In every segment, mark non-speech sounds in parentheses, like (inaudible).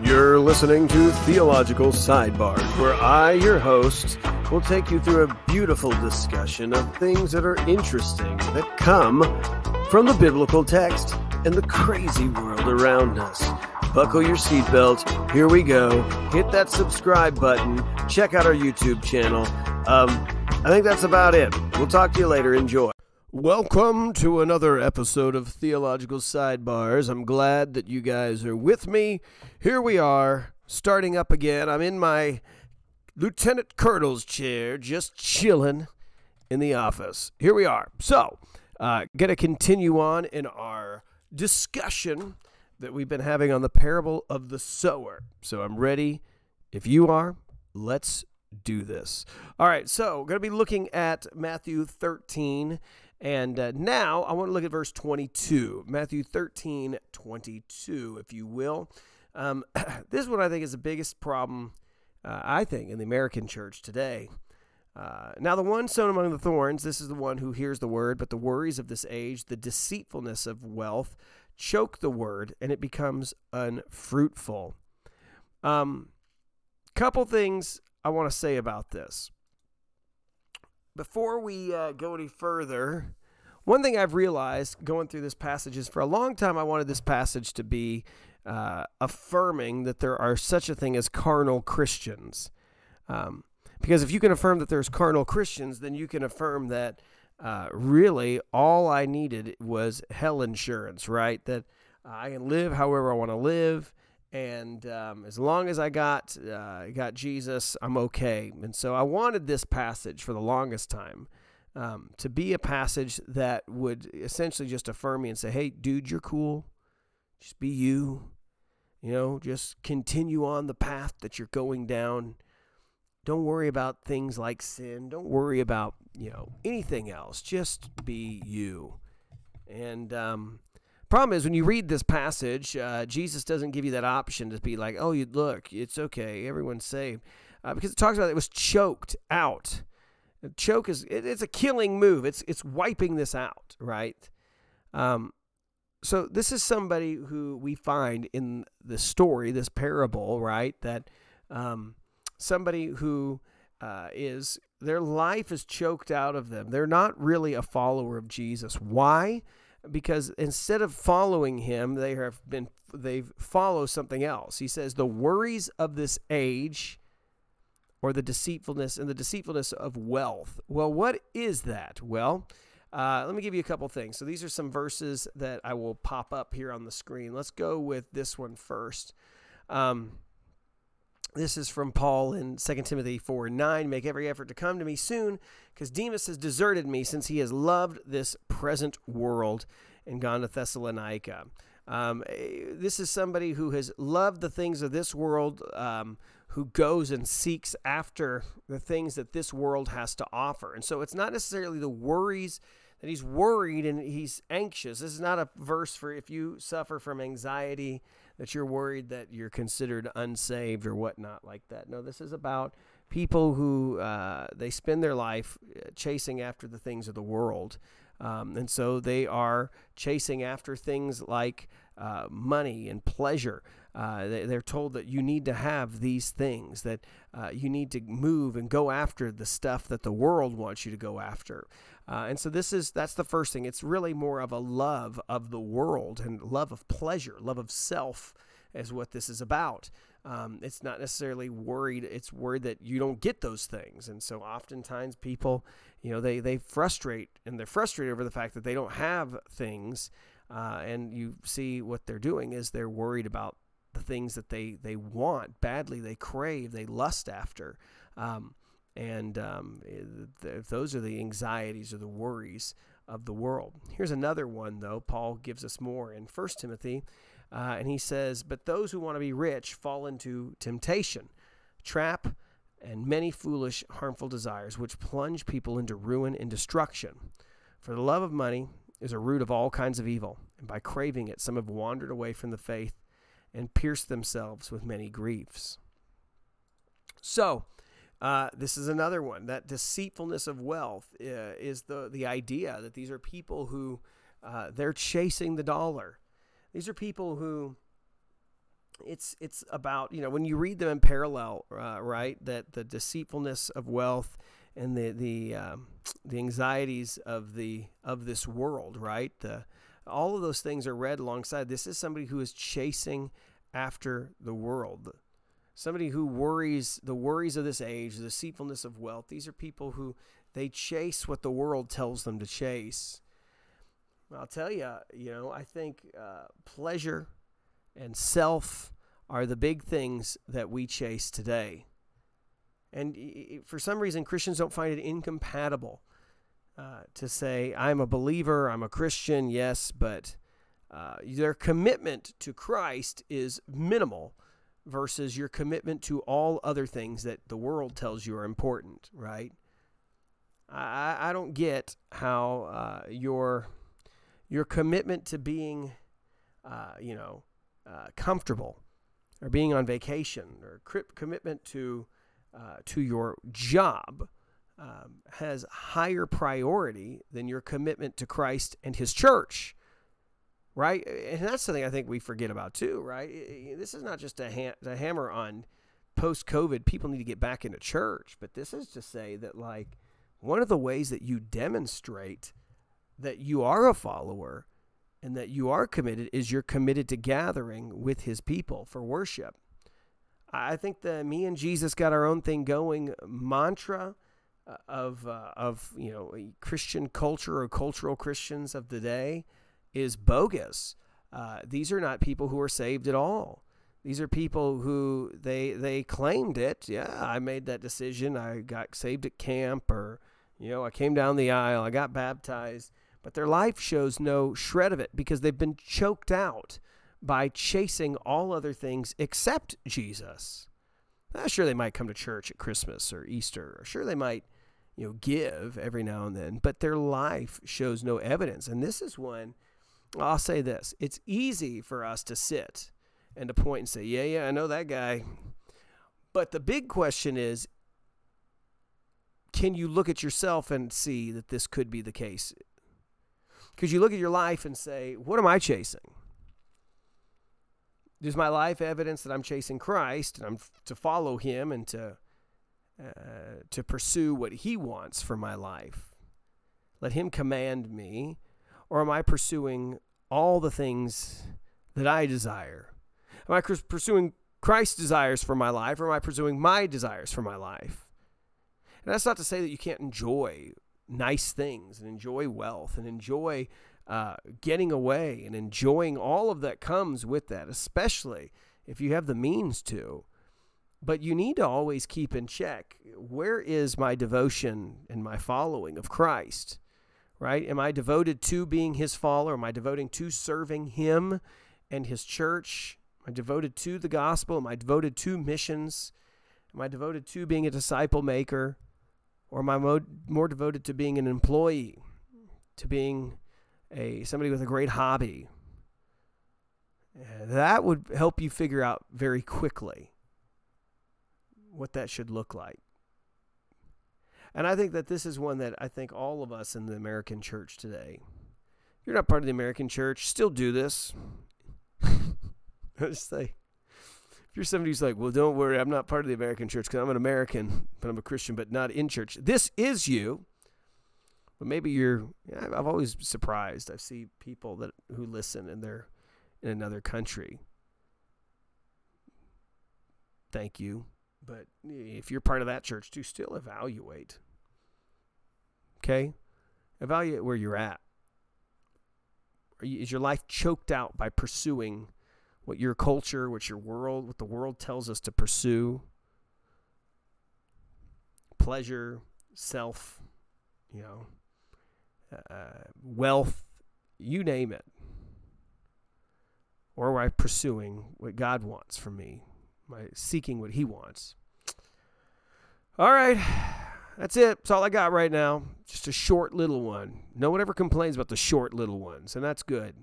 You're listening to Theological Sidebar, where I, your host, will take you through a beautiful discussion of things that are interesting that come from the biblical text and the crazy world around us. Buckle your seatbelt. Here we go. Hit that subscribe button. Check out our YouTube channel. Um, I think that's about it. We'll talk to you later. Enjoy. Welcome to another episode of Theological Sidebars. I'm glad that you guys are with me. Here we are, starting up again. I'm in my Lieutenant Colonel's chair, just chilling in the office. Here we are. So, uh, gonna continue on in our discussion that we've been having on the parable of the sower. So I'm ready. If you are, let's do this. All right, so going to be looking at Matthew 13. And uh, now I want to look at verse 22. Matthew 13, 22, if you will. Um, (clears throat) this one I think is the biggest problem, uh, I think, in the American church today. Uh, now, the one sown among the thorns, this is the one who hears the word, but the worries of this age, the deceitfulness of wealth, choke the word and it becomes unfruitful. Um, couple things I want to say about this. Before we uh, go any further, one thing I've realized going through this passage is for a long time I wanted this passage to be uh, affirming that there are such a thing as carnal Christians. Um, because if you can affirm that there's carnal Christians, then you can affirm that uh, really all I needed was hell insurance, right? That I can live however I want to live, and um, as long as I got uh, got Jesus, I'm okay. And so I wanted this passage for the longest time um, to be a passage that would essentially just affirm me and say, "Hey, dude, you're cool. Just be you. You know, just continue on the path that you're going down." Don't worry about things like sin. Don't worry about, you know, anything else. Just be you. And um, problem is when you read this passage, uh, Jesus doesn't give you that option to be like, oh, you look, it's okay, everyone's saved, uh, because it talks about it was choked out. Choke is it, it's a killing move. It's it's wiping this out, right? Um, so this is somebody who we find in the story, this parable, right? That um, somebody who uh, is their life is choked out of them. They're not really a follower of Jesus. Why? Because instead of following him, they have been they follow something else. He says the worries of this age or the deceitfulness and the deceitfulness of wealth. Well, what is that? Well, uh, let me give you a couple things. So these are some verses that I will pop up here on the screen. Let's go with this one first. Um, this is from Paul in 2 Timothy 4 9. Make every effort to come to me soon, because Demas has deserted me since he has loved this present world and gone to Thessalonica. Um, this is somebody who has loved the things of this world, um, who goes and seeks after the things that this world has to offer. And so it's not necessarily the worries that he's worried and he's anxious. This is not a verse for if you suffer from anxiety that you're worried that you're considered unsaved or whatnot like that. No, this is about people who uh, they spend their life uh, chasing after the things of the world. Um, and so they are chasing after things like uh, money and pleasure. Uh, they, are told that you need to have these things, that uh, you need to move and go after the stuff that the world wants you to go after. Uh, and so this is that's the first thing. It's really more of a love of the world and love of pleasure, love of self, is what this is about. Um, it's not necessarily worried. It's worried that you don't get those things, and so oftentimes people, you know, they they frustrate and they're frustrated over the fact that they don't have things. Uh, and you see what they're doing is they're worried about the things that they they want badly, they crave, they lust after. Um, and um, th- those are the anxieties or the worries of the world. Here's another one, though. Paul gives us more in 1 Timothy, uh, and he says, But those who want to be rich fall into temptation, trap, and many foolish, harmful desires, which plunge people into ruin and destruction. For the love of money is a root of all kinds of evil, and by craving it, some have wandered away from the faith and pierced themselves with many griefs. So, uh, this is another one. That deceitfulness of wealth uh, is the the idea that these are people who uh, they're chasing the dollar. These are people who it's it's about you know when you read them in parallel, uh, right? That the deceitfulness of wealth and the the um, the anxieties of the of this world, right? The all of those things are read alongside. This is somebody who is chasing after the world. Somebody who worries the worries of this age, the deceitfulness of wealth. These are people who they chase what the world tells them to chase. I'll tell you, you know, I think uh, pleasure and self are the big things that we chase today. And for some reason, Christians don't find it incompatible uh, to say, I'm a believer, I'm a Christian, yes, but uh, their commitment to Christ is minimal versus your commitment to all other things that the world tells you are important, right? I, I don't get how uh, your your commitment to being, uh, you know, uh, comfortable or being on vacation or commitment to uh, to your job um, has higher priority than your commitment to Christ and His church, right? And that's something I think we forget about too, right? This is not just a, ha- a hammer on post COVID. People need to get back into church, but this is to say that like one of the ways that you demonstrate that you are a follower and that you are committed is you're committed to gathering with his people for worship. I think the me and Jesus got our own thing going mantra uh, of uh, of you know Christian culture or cultural Christians of the day is bogus. Uh, these are not people who are saved at all. These are people who they they claimed it. Yeah, I made that decision. I got saved at camp, or you know, I came down the aisle. I got baptized but their life shows no shred of it because they've been choked out by chasing all other things except Jesus. Uh, sure, they might come to church at Christmas or Easter, or sure, they might, you know, give every now and then, but their life shows no evidence. And this is when I'll say this it's easy for us to sit and to point and say, yeah, yeah, I know that guy. But the big question is, can you look at yourself and see that this could be the case because you look at your life and say, what am I chasing? Is my life evidence that I'm chasing Christ and I'm to follow Him and to uh, to pursue what He wants for my life? Let Him command me, or am I pursuing all the things that I desire? Am I pursuing Christ's desires for my life, or am I pursuing my desires for my life? And that's not to say that you can't enjoy nice things and enjoy wealth and enjoy uh, getting away and enjoying all of that comes with that, especially if you have the means to. But you need to always keep in check where is my devotion and my following of Christ? Right? Am I devoted to being his follower? Am I devoting to serving him and his church? Am I devoted to the gospel? Am I devoted to missions? Am I devoted to being a disciple maker? or am I mo- more devoted to being an employee, to being a somebody with a great hobby? that would help you figure out very quickly what that should look like. And I think that this is one that I think all of us in the American church today, you're not part of the American church, still do this. I just say, if you're somebody who's like, well, don't worry, I'm not part of the American church because I'm an American, but I'm a Christian, but not in church. This is you. But maybe you're. I've always surprised. I see people that who listen and they're in another country. Thank you, but if you're part of that church, do still evaluate. Okay, evaluate where you're at. is your life choked out by pursuing? what your culture, what your world, what the world tells us to pursue pleasure, self, you know, uh, wealth, you name it. Or am I pursuing what God wants from me? I seeking what He wants? All right. That's it. That's all I got right now. Just a short little one. No one ever complains about the short little ones, and that's good.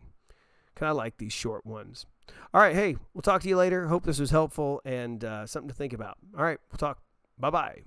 Kind of like these short ones. All right. Hey, we'll talk to you later. Hope this was helpful and uh, something to think about. All right. We'll talk. Bye bye.